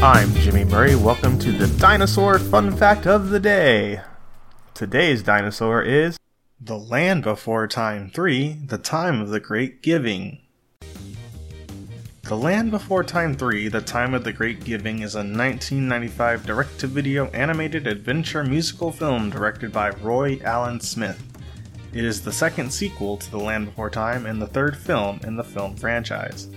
Murray. Welcome to the dinosaur fun fact of the day. Today's dinosaur is The Land Before Time 3 The Time of the Great Giving. The Land Before Time 3 The Time of the Great Giving is a 1995 direct to video animated adventure musical film directed by Roy Allen Smith. It is the second sequel to The Land Before Time and the third film in the film franchise.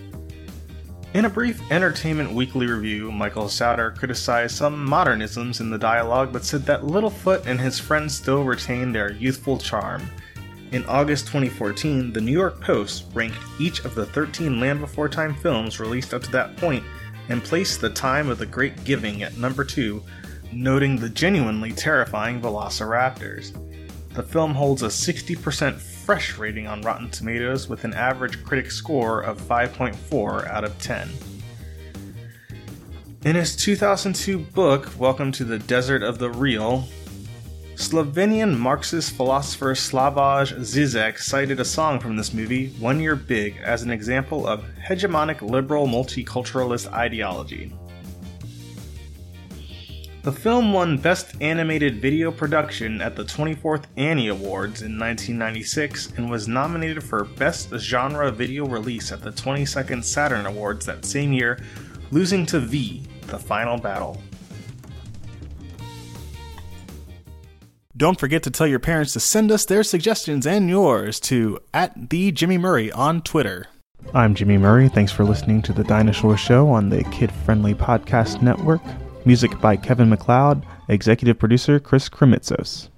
In a brief Entertainment Weekly review, Michael Sauter criticized some modernisms in the dialogue but said that Littlefoot and his friends still retain their youthful charm. In August 2014, the New York Post ranked each of the 13 Land Before Time films released up to that point and placed The Time of the Great Giving at number 2, noting the genuinely terrifying velociraptors. The film holds a 60% fresh rating on Rotten Tomatoes with an average critic score of 5.4 out of 10. In his 2002 book, Welcome to the Desert of the Real, Slovenian Marxist philosopher Slavoj Zizek cited a song from this movie, One Year Big, as an example of hegemonic liberal multiculturalist ideology. The film won Best Animated Video Production at the 24th Annie Awards in 1996 and was nominated for Best Genre Video Release at the 22nd Saturn Awards that same year, losing to V, The Final Battle. Don't forget to tell your parents to send us their suggestions and yours to at the Jimmy Murray on Twitter. I'm Jimmy Murray. Thanks for listening to the Dinosaur Show on the Kid Friendly Podcast Network. Music by Kevin MacLeod, executive producer Chris Kremitzos.